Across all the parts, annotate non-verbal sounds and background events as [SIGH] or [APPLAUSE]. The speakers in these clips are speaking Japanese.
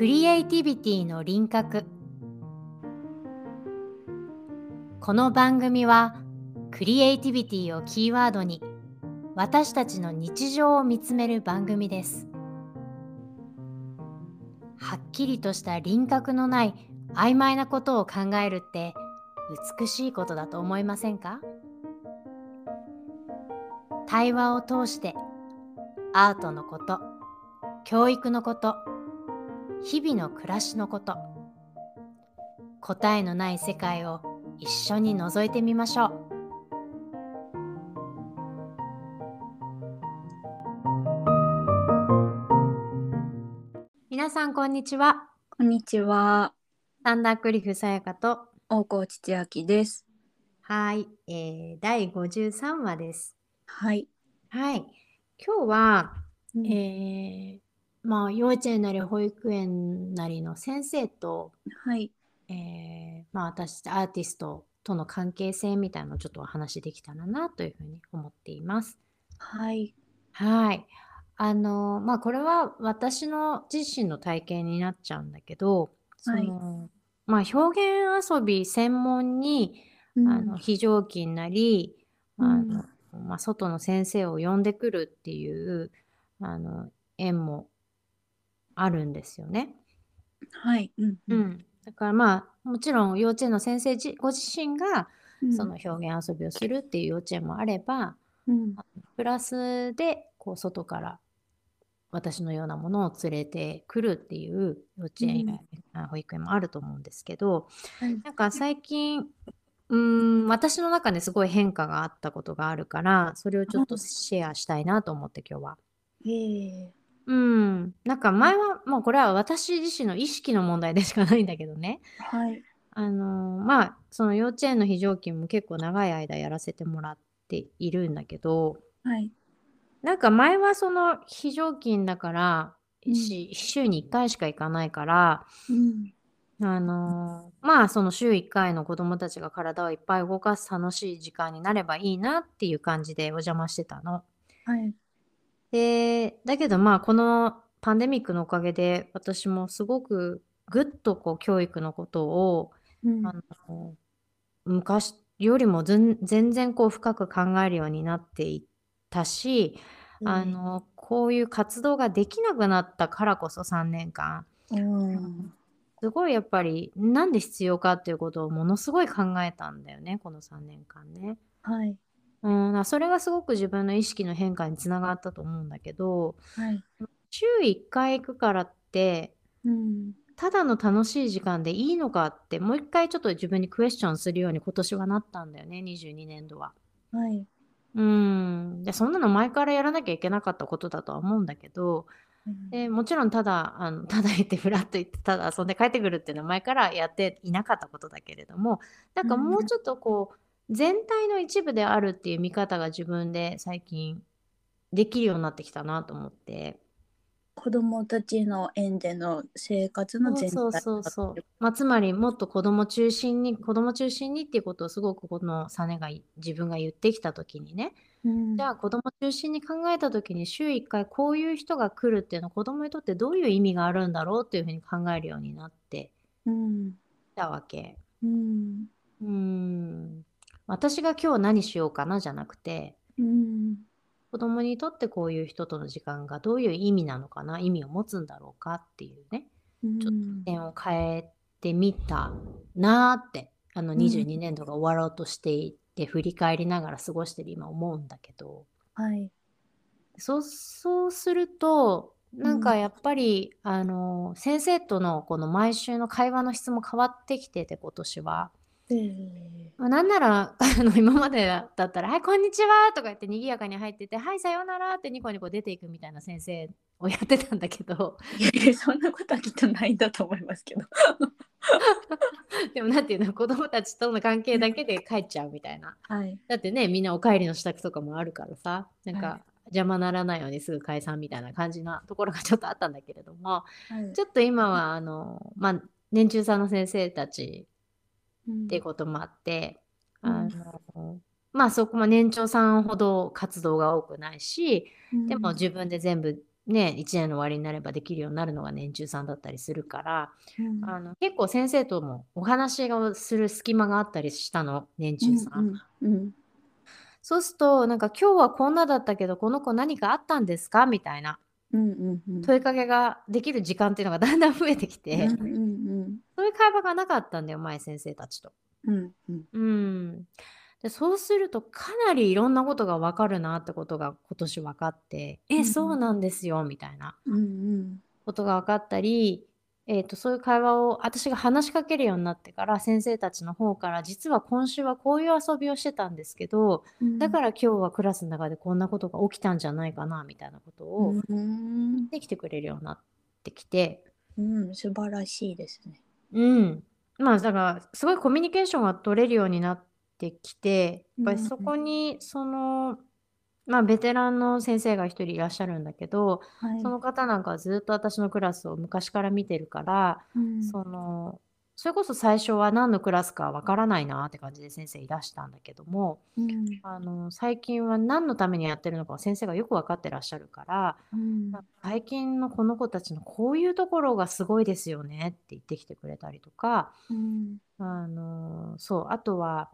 クリエイティビティの輪郭。この番組はクリエイティビティをキーワードに私たちの日常を見つめる番組です。はっきりとした輪郭のない曖昧なことを考えるって美しいことだと思いませんか？対話を通してアートのこと教育のこと日々の暮らしのこと。答えのない世界を一緒に覗いてみましょう。皆さんこんにちは。こんにちは。サンダークリフさやかと。大河内千秋です。はい、えー、第53話です。はい。はい。今日は、うん。えーまあ幼稚園なり保育園なりの先生とはい。えーまあ、私アーティストとの関係性みたいなのをちょっとお話できたらなというふうに思っています。はい。はい。あのまあこれは私の自身の体験になっちゃうんだけど、そはいのまあ表現遊び専門に、あの非常勤なり、あのまあ、外の先生を呼んでくるっていうあの縁もあるんですよね。はい。うん。う。ん、だからまあもちろん幼稚園の先生じご自身がうんその。表現遊びをするっていう幼稚園もあれば、うん。プラスでこう外から私のようなものを連れてくるっていう幼稚園や、あ保育園もあると思うんですけどはい。なんか最近うーん私の中ですごい変化があったことがあるからそれをちょっとシェアしたいなと思って今日は。ええうん、なんか前はもうこれは私自身の意識の問題でしかないんだけどねはい。あのまあその幼稚園の非常勤も結構長い間やらせてもらっているんだけどはい。なんか前はその非常勤だから、うんし週に1回しか行かないからうん。あのまあその週1回の子どもたちが体をいっぱい動かす楽しい時間になればいいなっていう感じでお邪魔してたの。はい。でだけどまあこのパンデミックのおかげで私もすごくぐっとこう教育のことをうん。あの昔よりもずん全然こう深く考えるようになっていったし、あのこういう活動ができなくなったからこそ3年間うん。すごいやっぱりなんで必要かっていうことをものすごい考えたんだよねこの3年間ね。はい。うん、それがすごく自分の意識の変化につながったと思うんだけどはい。週1回行くからってうん。ただの楽しい時間でいいのかってもう一回ちょっと自分にクエスチョンするように今年はなったんだよね22年度は。はい。うんでそんなの前からやらなきゃいけなかったことだとは思うんだけどでもちろんただあのただ行ってフラッと行ってただ遊んで帰ってくるっていうのは前からやっていなかったことだけれどもなんかもうちょっとこう全体の一部であるっていう見方が自分で最近できるようになってきたなと思って。子供たちの園での生活の全体そうそうそうそう、まあ、つまりもっと子供中心に子供中心にっていうことをすごくこのサネがい自分が言ってきた時にねうん。じゃあ子供中心に考えた時に週1回こういう人が来るっていうのは子供にとってどういう意味があるんだろうっていうふうに考えるようになってうん。きたわけ。うん。うーん私が今日何しようかなじゃなくてうん。子供にとってこういう人との時間がどういう意味なのかな意味を持つんだろうかっていうねうん。ちょっ視点を変えてみたなーってあのうん22年度が終わろうとしていて、振り返りながら過ごしてる今思うんだけどはい。そうそうするとなんうかやっぱり、あの先生とのこの毎週の会話の質も変わってきてて今年は。なんなら [LAUGHS] あの今までだったら「はいこんにちは」とか言って賑やかに入ってて「はいさようなら」ってニコニコ出ていくみたいな先生をやってたんだけどいやいや、そんなことはきっとないんだと思いますけど。[LAUGHS] でもなんていうの子供たちとの関係だけで帰っちゃうみたいな。はい。だってねみんなお帰りの支度とかもあるからさなんか、はい邪魔ならないようにすぐ解散みたいな感じなところがちょっとあったんだけれどもはいちょっと今はあの、まあ、年中さんの先生たちっていうこともあって、うん。あのまあそこも年長さんほど活動が多くないし、でも自分で全部ね、1年の終わりになればできるようになるのが年中さんだったりするから、うん。あの結構先生ともお話をする隙間があったりしたの年中さん。うんうんそうするとなんか今日はこんなだったけどこの子何かあったんですか？みたいなうんうんうん。問いかけができる時間っていうのがだんだん増えてきて、うんうんそういう会話がなかったんだよ前先生たちと。うんうんうん、でそうするとかなりいろんなことが分かるなってことが今年分かって「えうんそうなんですよ」みたいなことが分かったり、えー、とそういう会話を私が話しかけるようになってから先生たちの方から実は今週はこういう遊びをしてたんですけどうんだから今日はクラスの中でこんなことが起きたんじゃないかなみたいなことをうんできてくれるようになってきて。うん素晴らしいですね。うん。まあだからすごいコミュニケーションが取れるようになってきてやっぱりうんそこにそのまあベテランの先生が一人いらっしゃるんだけどはい。その方なんかはずっと私のクラスを昔から見てるからうん。そのそれこそ最初は何のクラスかわからないなって感じで先生いらしたんだけどもうん。あの最近は何のためにやってるのか先生がよく分かってらっしゃるからうん。最近のこの子たちのこういうところがすごいですよねって言ってきてくれたりとかうん。あのそうあとは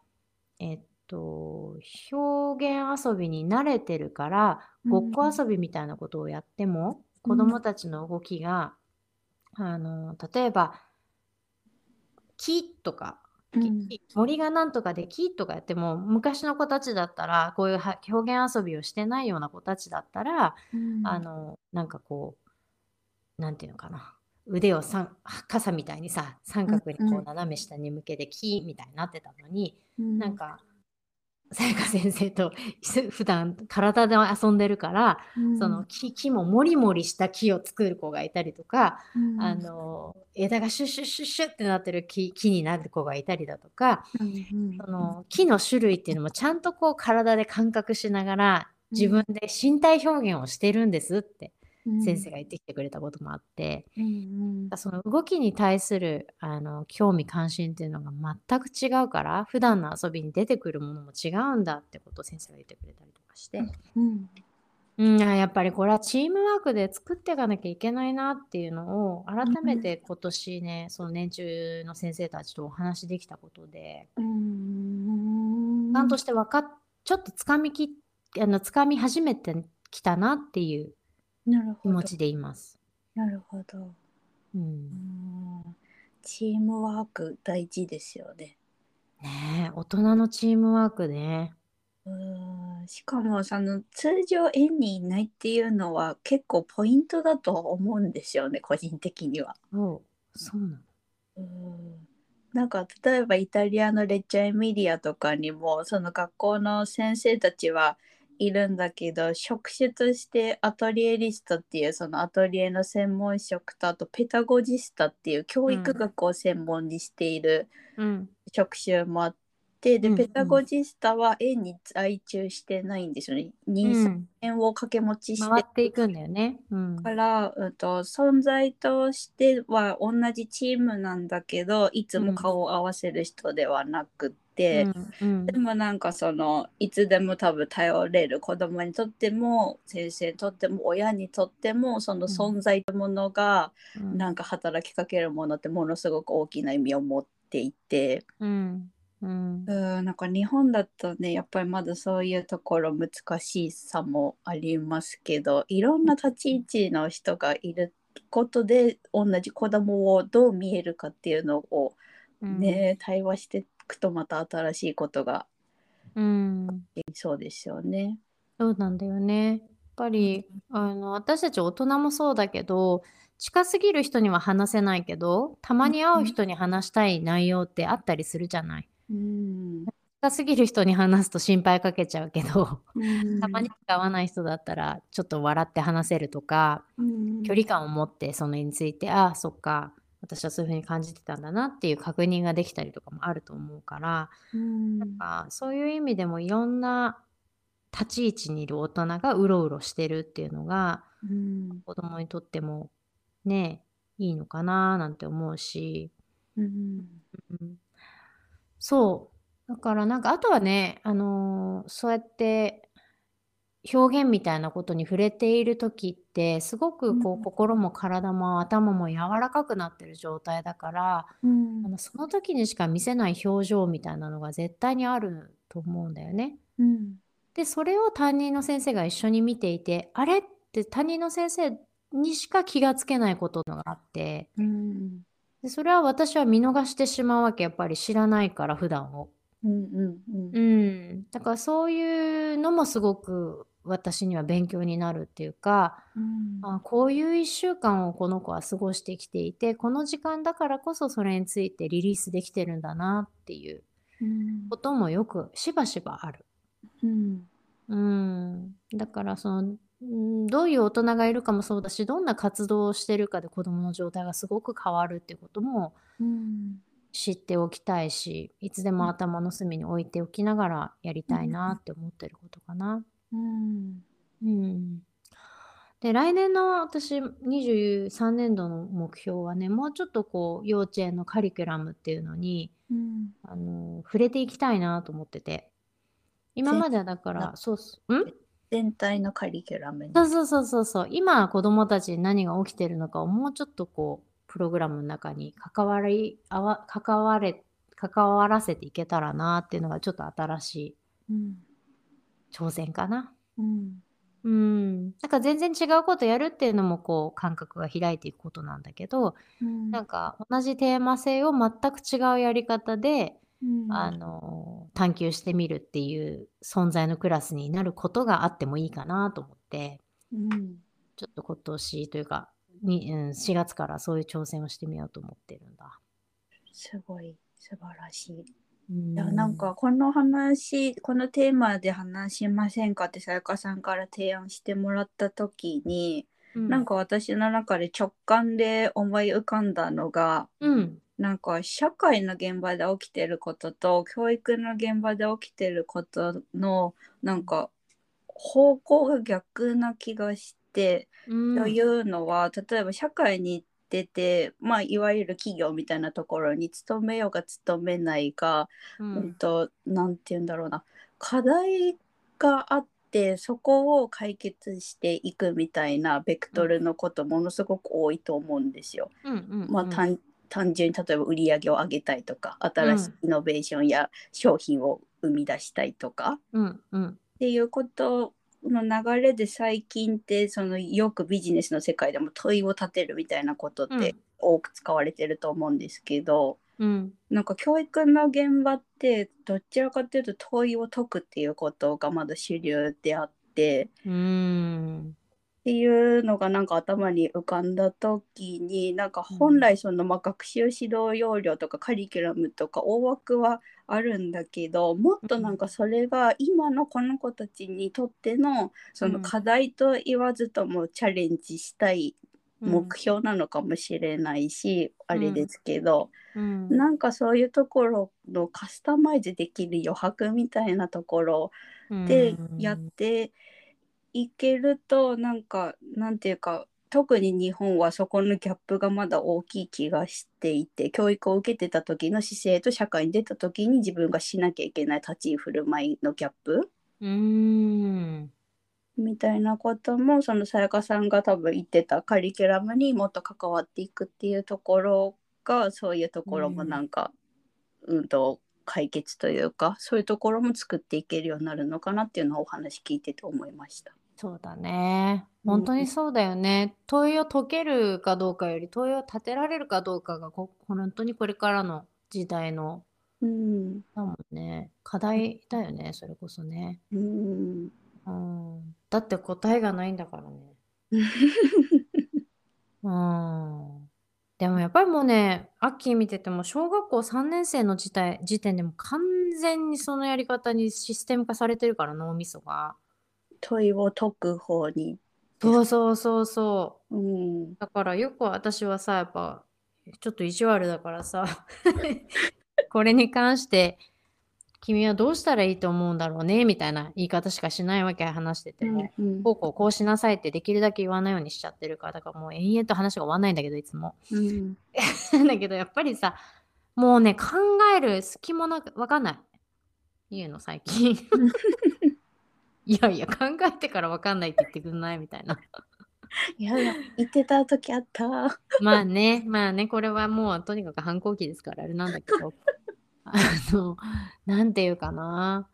えっと表現遊びに慣れてるからうんごっこ遊びみたいなことをやってもうん。子どもたちの動きがあの例えば木とかうん。木森がなんとかで木とかやっても昔の子たちだったらこういうは表現遊びをしてないような子たちだったらうん。あのなんかこうなんていうのかな。腕を傘みたいにさ三角にこうん。斜め下に向けて木みたいになってたのに、うん。なんかさやか先生と普段体で遊んでるから、うん。その木木ももりもりした木を作る子がいたりとか、うん。あの枝がシュッシュッシュッシュッってなってる木木になる子がいたりだとか、うんその木の種類っていうのもちゃんとこう体で感覚しながら自分で身体表現をしてるんですって。うん先生が言ってきてくれたこともあって、うんその動きに対するあの興味関心っていうのが全く違うから普段の遊びに出てくるものも違うんだってことを先生が言ってくれたりとかして、うんうん、あやっぱりこれはチームワークで作っていかなきゃいけないなっていうのを改めて今年ねその年中の先生たちとお話できたことで。うんちゃんとして分かっちょっとつかみきあのつかみ始めてきたなっていうなるほど気持ちでいます。なるほどうんうんチームワーク大事ですよね。ねえ大人のチームワークね。うんしかもその通常園にいないっていうのは結構ポイントだと思うんですよね個人的には。そうそうなの。うんなんか例えばイタリアのレッチャエミリアとかにもその学校の先生たちはいるんだけど職種としてアトリエリストっていうそのアトリエの専門職とあとペタゴジスタっていう教育学を専門にしているうん。職種もあって、でうんうん。ペタゴジスタは園に在中してないんですよね。う23ん、年を掛け持ちして回っていくんだよね。うん。から、うん、と存在としては同じチームなんだけどいつも顔を合わせる人ではなくて、うんうん。でもなんかそのいつでも多分頼れる子供にとっても先生にとっても親にとってもその存在というものがうん。なんか働きかけるものってものすごく大きな意味を持っていて。うん。うん。うんなんか日本だとねやっぱりまだそういうところ難しさもありますけどいろんな立ち位置の人がいることで同じ子供をどう見えるかっていうのをうん。ね、対話していくとまた新しいことがうん。そうですよね。そうなんだよね。やっぱりあの私たち大人もそうだけど近すぎる人には話せないけどたまに会う人に話したい内容ってあったりするじゃない。うん。近すぎる人に話すと心配かけちゃうけどうん。たまにしか会わない人だったらちょっと笑って話せるとかうん。距離感を持ってそのについてああそっか私はそういうふうに感じてたんだなっていう確認ができたりとかもあると思うからうん。なんかそういう意味でもいろんな立ち位置にいる大人がうろうろしてるっていうのがうん。子供にとってもねいいのかななんて思うし、うんうん。そう。だからなんかあとはね、あのーそうやって表現みたいなことに触れている時ってすごくこう、うん。心も体も頭も柔らかくなってる状態だから、うん。あのその時にしか見せない表情みたいなのが絶対にあると思うんだよね。うん。でそれを担任の先生が一緒に見ていてあれって担任の先生にしか気がつけないことがあってうん。でそれは私は見逃してしまうわけやっぱり知らないから普段を。うんうんうん。うん、だからそういうのもすごく私には勉強になるっていうかうん。あこういう1週間をこの子は過ごしてきていてこの時間だからこそそれについてリリースできてるんだなっていううん。こともよくしばしばある。うん。うん、だからその、うん、どういう大人がいるかもそうだしどんな活動をしてるかで子どもの状態がすごく変わるってこともうん。知っておきたいしいつでも頭の隅に置いておきながらやりたいなって思ってることかな。うん。うん、で来年の私23年度の目標はねもうちょっとこう幼稚園のカリキュラムっていうのにうん。あの触れていきたいなと思ってて。今まではだからそうっす。ん？全体のカリキュラムに。そうそうそうそうそう。今子どもたちに何が起きてるのかをもうちょっとこうプログラムの中に関わりあわ関われ関わらせていけたらなっていうのがちょっと新しいうん挑戦かな。うんうん、なんか全然違うことやるっていうのもこう感覚が開いていくことなんだけどうんなんか同じテーマ性を全く違うやり方で、うんあの探求してみるっていう存在のクラスになることがあってもいいかなと思ってうんちょっと今年というかに、うん、4月からそういう挑戦をしてみようと思ってるんだ。すごい素晴らしい。うん。いやなんかこの話このテーマで話しませんかってさやかさんから提案してもらった時に、うん、なんか私の中で直感で思い浮かんだのがうん。なんか社会の現場で起きてることと教育の現場で起きてることのなんか方向が逆な気がして、うん。というのは例えば社会に出て、まあ、いわゆる企業みたいなところに勤めようが勤めないか、ううんんとなんて言うんだろうな。課題があってそこを解決していくみたいなベクトルのことものすごく多いと思うんですよ。うんうんまあ、単単純に例えば売り上げを上げたいとか新しいイノベーションや商品を生み出したいとか、うんうん。っていうことの流れで最近ってそのよくビジネスの世界でも問いを立てるみたいなことっうん。て多く使われてると思うんですけど、うん。なんか教育の現場ってどちらかというと問いを解くっていうことがまだ主流であってうんっていうのがなんか頭に浮かんだ時になんか本来そのまあ学習指導要領とかカリキュラムとか大枠はあるんだけどもっとなんかそれが今のこの子たちにとってのその課題と言わずともチャレンジしたい目標なのかもしれないし、あれですけど、うん。なんかそういうところのカスタマイズできる余白みたいなところでやっていけるとなんかなんていうか特に日本はそこのギャップがまだ大きい気がしていて教育を受けてた時の姿勢と社会に出た時に自分がしなきゃいけない立ち居振る舞いのギャップうんみたいなこともそのさやかさんが多分言ってたカリキュラムにもっと関わっていくっていうところがそういうところもなんか、うん、と解決というかそういうところも作っていけるようになるのかなっていうのをお話聞いてて思いました。そうだね。うん本当にそうだよね。問いを解けるかどうかより問いを立てられるかどうかがこ本当にこれからの時代のうんだもんね。課題だよね、それこそね。うんうん。だって答えがないんだからね。[LAUGHS] うん。でもやっぱりもうね、アッキー見てても小学校3年生の時代時点でも完全にそのやり方にシステム化されてるから脳みそが。問いを解く方に。そうそうそうそう。うん。だからよく私はさやっぱちょっと意地悪だからさ [LAUGHS] これに関して君はどうしたらいいと思うんだろうねみたいな言い方しかしないわけ話してて。も、うん。こうこうこうしなさいってできるだけ言わないようにしちゃってるからだからもう延々と話が終わんないんだけどいつも。うん。[LAUGHS] だけどやっぱりさもうね考える隙もなくわかんない。言うの最近 [LAUGHS] いやいや、考えてからわかんないって言ってくんないみたいな。いや、言ってた時あった。まあね、まあね、これはもうとにかく反抗期ですからあれなんだけど、[LAUGHS] あの、なんていうかな、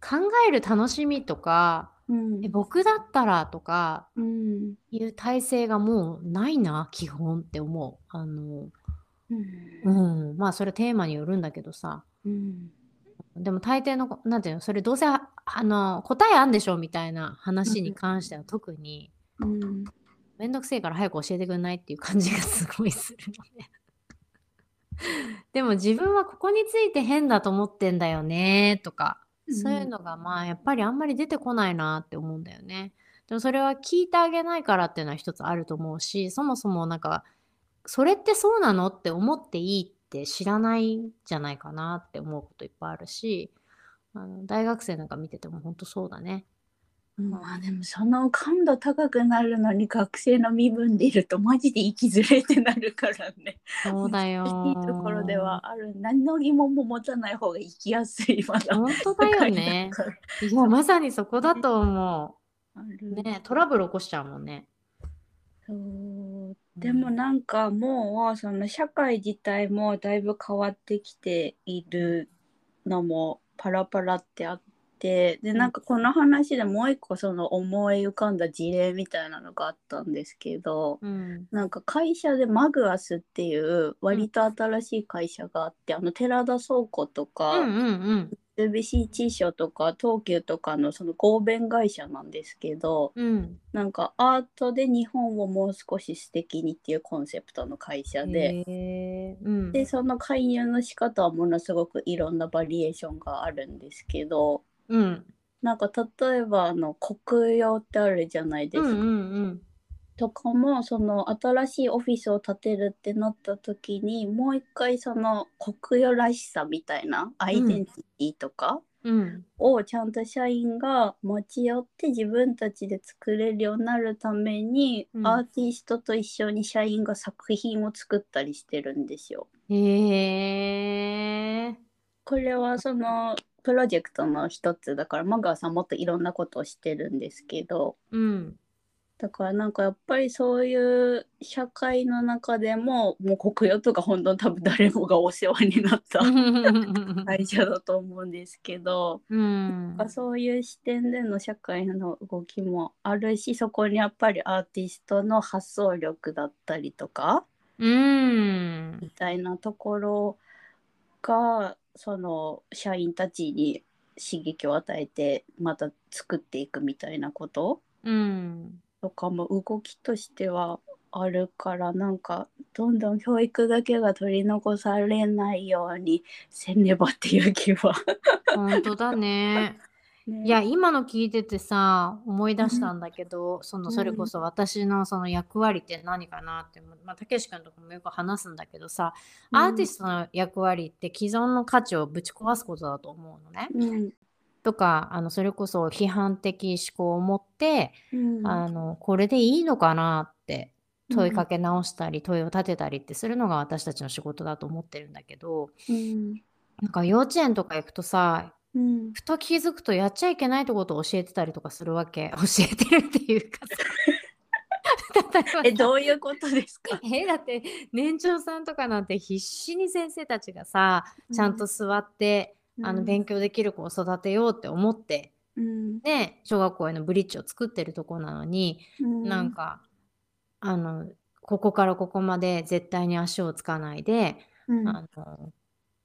考える楽しみとか、うん、え僕だったらとかうんいう体制がもうないな、基本って思う。あの、うん、まあそれテーマによるんだけどさ。うんでも大抵の、なんていうの、それどうせあの答えあんでしょみたいな話に関しては特に、うん、めんどくせえから早く教えてくんないっていう感じがすごいするのね。[LAUGHS] でも自分はここについて変だと思ってんだよねとか、そういうのがまあやっぱりあんまり出てこないなって思うんだよね。でもそれは聞いてあげないからっていうのは一つあると思うし、そもそもなんか、それってそうなのって思っていいって知らないんじゃないかなって思うこといっぱいあるし、あの大学生なんか見てても本当そうだね。まあでもその感度高くなるのに学生の身分でいるとマジで生きづれってなるからね。そうだよ。いいところではある。何の疑問も持たない方が生きやすいまだ。本当だよね。いやまさにそこだと思う。ねトラブル起こしちゃうもんね。でもなんかもうその社会自体もだいぶ変わってきているのもパラパラってあって。てでなんかこの話でもう一個その思い浮かんだ事例みたいなのがあったんですけど、うん、なんか会社でマグアスっていう割と新しい会社があって、あの寺田倉庫とか、うんうんうん三菱地所とか東急とかのその合弁会社なんですけど、うん、なんかアートで日本をもう少し素敵にっていうコンセプトの会社で、うん、でその介入の仕方はものすごくいろんなバリエーションがあるんですけど、うん。なんか例えばあの国用ってあるじゃないですか。うんうんうんとかもその新しいオフィスを建てるってなった時にもう一回その国用らしさみたいなアイデンティティとかをちゃんと社員が持ち寄って自分たちで作れるようになるために、うんアーティストと一緒に社員が作品を作ったりしてるんですよ。へえ。これはそのプロジェクトの一つだからマガーさんもっといろんなことをしてるんですけど、うん、だからなんかやっぱりそういう社会の中でももう国用とか本当に多分誰もがお世話になった会社だと思うんですけど、うん、そういう視点での社会の動きもあるしそこにやっぱりアーティストの発想力だったりとか、うん、みたいなところがその社員たちに刺激を与えてまた作っていくみたいなこと。うんとかも動きとしてはあるからなんかどんどん教育だけが取り残されないようにせねばっていう気は。本当だね。[LAUGHS] ね、いや今の聞いててさ思い出したんだけど、うん、そのそれこそ私のその役割って何かなってまあたけし君とかもよく話すんだけどさ、うん、アーティストの役割って既存の価値をぶち壊すことだと思うのね。うん、とかあのそれこそ批判的思考を持って、あのこれでいいのかなって問いかけ直したり、問いを立てたりってするのが私たちの仕事だと思ってるんだけど、なんか幼稚園とか行くとさうん、ふと気づくとやっちゃいけないってことを教えてたりとかするわけ。[LAUGHS] 教えてるっていうか [LAUGHS] えどういうことですか？[LAUGHS] えだって年長さんとかなんて必死に先生たちがさちゃんと座って、うん、あの勉強できる子を育てようって思って、うん、で小学校へのブリッジを作ってるとこなのに、うん、なんかあのここからここまで絶対に足をつかないで、あの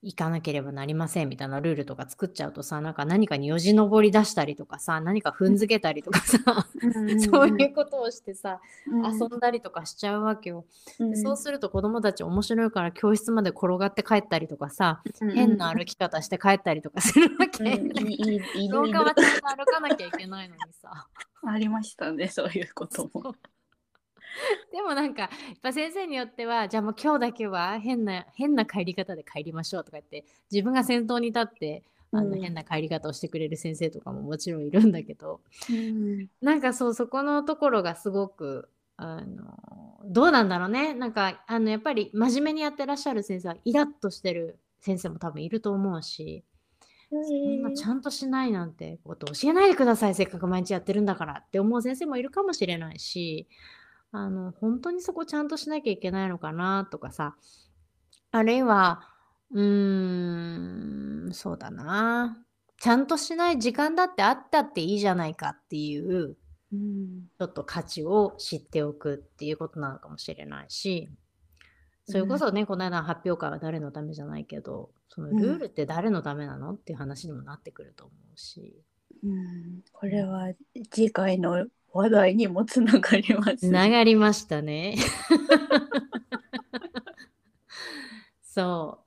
行かなければなりませんみたいなルールとか作っちゃうとさなんか何かによじ登り出したりとかさ何か踏んづけたりとかさ [LAUGHS] そういうことをしてさ、うん、遊んだりとかしちゃうわけよ、うん、そうすると子供たち面白いから教室まで転がって帰ったりとかさ、うん、変な歩き方して帰ったりとかするわけ、廊下はちゃんと歩かなきゃいけないのにさ。[LAUGHS] ありましたねそういうことも。[LAUGHS] でもなんかやっぱ先生によってはじゃあもう今日だけは変な変な帰り方で帰りましょうとか言って自分が先頭に立ってあの、変な帰り方をしてくれる先生とかももちろんいるんだけど、うん、なんかそうそこのところがすごくあのどうなんだろうね。なんかあのやっぱり真面目にやってらっしゃる先生はイラッとしてる先生も多分いると思うしそんなちゃんとしないなんてこと教えないでください。せっかく毎日やってるんだからって思う先生もいるかもしれないしあの本当にそこちゃんとしなきゃいけないのかなとかさ。あるいはうーんそうだな。ちゃんとしない時間だってあったっていいじゃないかっていううん。ちょっと価値を知っておくっていうことなのかもしれないし、それこそね、この間の発表会は誰のためじゃないけど、そのルールって誰のためなのっていう話にもなってくると思うし、うん。これは次回の話題にもつながりますつながりましたね。[LAUGHS] そう。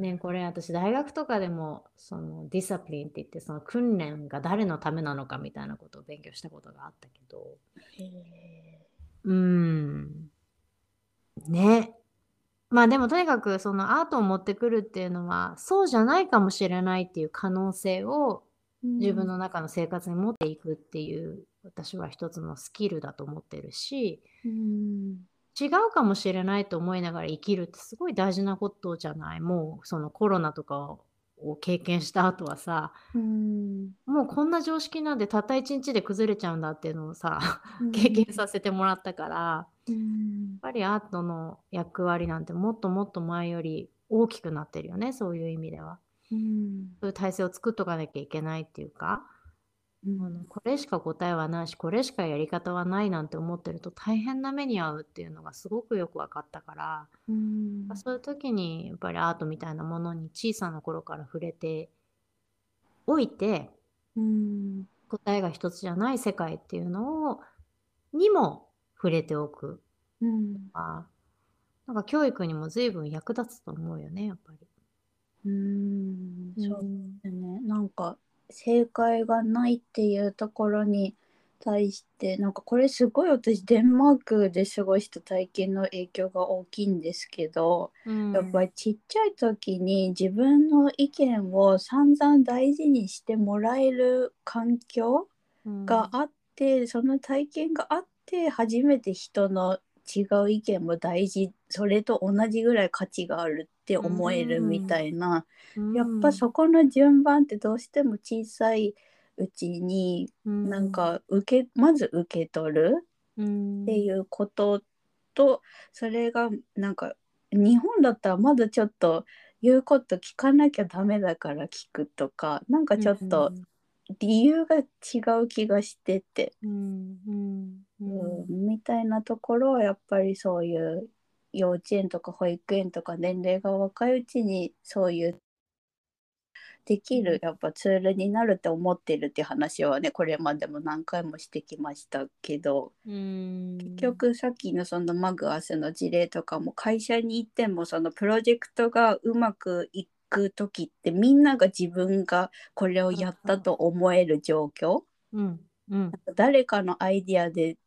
ね、これ私大学とかでもそのディサプリンって言ってその訓練が誰のためなのかみたいなことを勉強したことがあったけど、へうーん。ね。まあでもとにかくそのアートを持ってくるっていうのはそうじゃないかもしれないっていう可能性をー自分の中の生活に持っていくっていう私は一つのスキルだと思ってるしうん。違うかもしれないと思いながら生きるってすごい大事なことじゃない。もうそのコロナとかを経験した後はさうん。もうこんな常識なんでたった一日で崩れちゃうんだっていうのをさ経験させてもらったから。うん。やっぱりアートの役割なんてもっともっと前より大きくなってるよねそういう意味では。うん。そういう体制を作っとかなきゃいけないっていうか、うん。これしか答えはないしこれしかやり方はないなんて思ってると大変な目に遭うっていうのがすごくよく分かったから、うん。そういう時にやっぱりアートみたいなものに小さな頃から触れておいてうん。答えが一つじゃない世界っていうのをにも触れておく。うん。あなんか教育にも随分役立つと思うよね、やっぱり。うん。そううんですね。なんか正解がないっていうところに対してなんかこれすごい私デンマークで過ごした体験の影響が大きいんですけど、やっぱりちっちゃい時に自分の意見を散々大事にしてもらえる環境があって、その体験があって初めて人の違う意見も大事それと同じぐらい価値があるって思えるみたいな、うん、やっぱそこの順番ってどうしても小さいうちになんか受けまず受け取るっていうこととそれがなんか日本だったらまだちょっと言うこと聞かなきゃダメだから聞くとかなんかちょっと理由が違う気がしてて、うんうんうん。みたいなところはやっぱりそういう幼稚園とか保育園とか年齢が若いうちにそういうできるやっぱツールになるって思ってるっていう話はねこれまでも何回もしてきましたけど。うん。結局さっきのそのマグアスの事例とかも会社に行ってもそのプロジェクトがうまくいく時ってみんなが自分がこれをやったと思える状況。うん。うん。誰かのアイディアで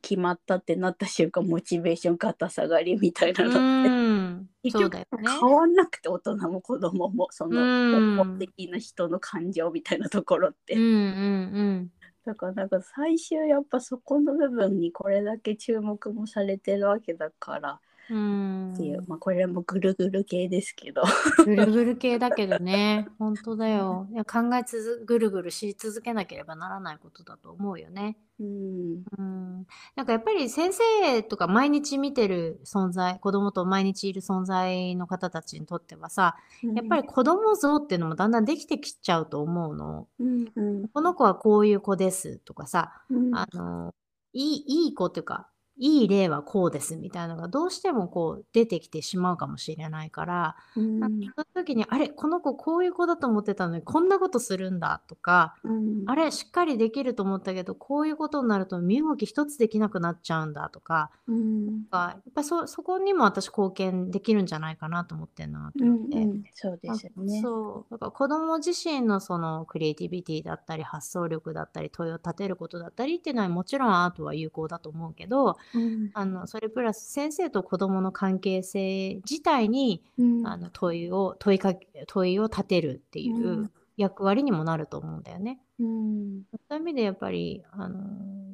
決まったってなった瞬間モチベーション肩下がりみたいなのって、うん。結局ね。変わんなくて大人も子供もそのうん。根本的な人の感情みたいなところって、うんうん。だからなんか最終やっぱそこの部分にこれだけ注目もされてるわけだからうん。っていう、まあこれもぐるぐる系ですけど [LAUGHS] ぐるぐる系だけどね、本当だよ。いや考えつづぐるぐるし続けなければならないことだと思うよね。うんうん、なんかやっぱり先生とか毎日見てる存在子供と毎日いる存在の方たちにとってはさやっぱり子供像っていうのもだんだんできてきちゃうと思うの。うんうんこの子はこういう子ですとかさうんあのいいいい子っていうかいい例はこうですみたいなのがどうしてもこう出てきてしまうかもしれないから、うん。なんかその時にあれこの子こういう子だと思ってたのにこんなことするんだとかうん。あれしっかりできると思ったけどこういうことになると身動き一つできなくなっちゃうんだとかうん。がやっぱそそこにも私貢献できるんじゃないかなと思ってんなとうん思って。うんそうですよね。そう。だから子供自身のそのクリエイティビティだったり発想力だったり問いを立てることだったりっていうのはもちろんアートは有効だと思うけどうん。あのそれプラス先生と子供の関係性自体にうん。あの問いを問いかけ問いを立てるっていううん。役割にもなると思うんだよね。うん。そういう意味でやっぱりあの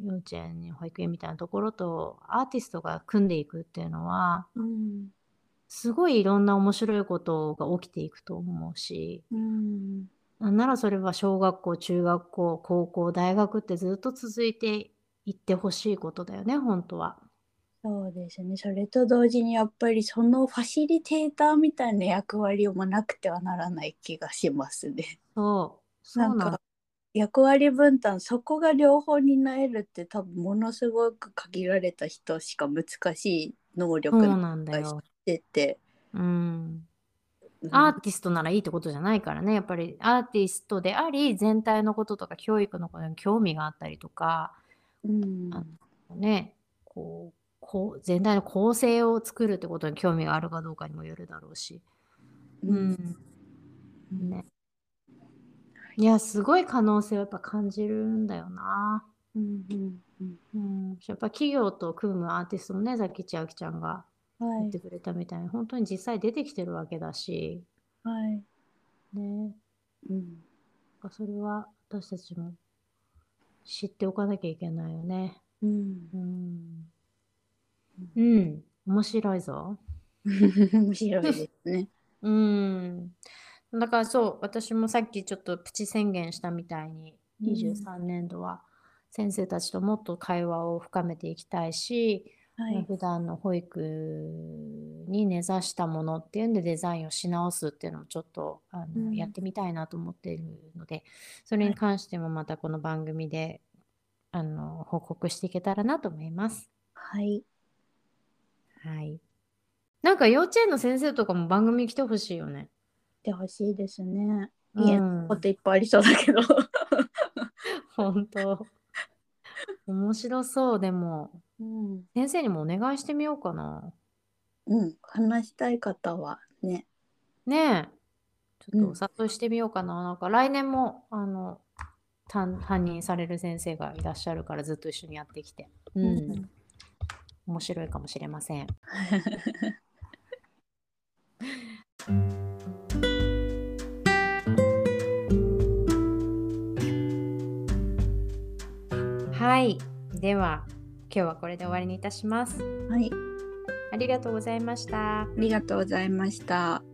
幼稚園保育園みたいなところとアーティストが組んでいくっていうのはうん。すごいいろんな面白いことが起きていくと思うし、うん。なんならそれは小学校、中学校、高校、大学ってずっと続いていってほしいことだよね、本当は。そうですね。それと同時にやっぱりそのファシリテーターみたいな役割もなくてはならない気がしますね。そう。そうななんか役割分担そこが両方担えるって多分ものすごく限られた人しか難しい能力そうななんだよ。してて、うん。うんアーティストならいいってことじゃないからね。やっぱりアーティストであり、全体のこととか教育のことに興味があったりとか、うんあのね、こう、こう全体の構成を作るってことに興味があるかどうかにもよるだろうし。うん。ね。いや、すごい可能性をやっぱ感じるんだよな。うんうんうんうん。やっぱ企業と組むアーティストもね、さっき千秋ちゃんがはい言ってくれたみたいに、本当に実際出てきてるわけだし、はいね。うんそれは私たちも知っておかなきゃいけないよね。うんうん。うん。面白いぞ。[LAUGHS] 面白いですね。[LAUGHS] うん。だからそう、私もさっきちょっとプチ宣言したみたいに、うん23年度は先生たちともっと会話を深めていきたいし、はい普段の保育に根ざしたものっていうんでデザインをし直すっていうのもちょっとあの、うんやってみたいなと思っているので、それに関してもまたこの番組であの報告していけたらなと思います。はいはい。なんか幼稚園の先生とかも番組に来てほしいよね。でほしいですね。うん家のこといっぱいありそうだけど。[LAUGHS] 本当。面白そう、でも。うん、先生にもお願いしてみようかな。うん、話したい方はね。ねえ。ちょっうんとお誘いしてみようかな。なんか来年も、あの、担担任される先生がいらっしゃるからずっと一緒にやってきて。うん。うん面白いかもしれません。[LAUGHS] はい。では、今日はこれで終わりにいたします。はい、ありがとうございました。ありがとうございました。「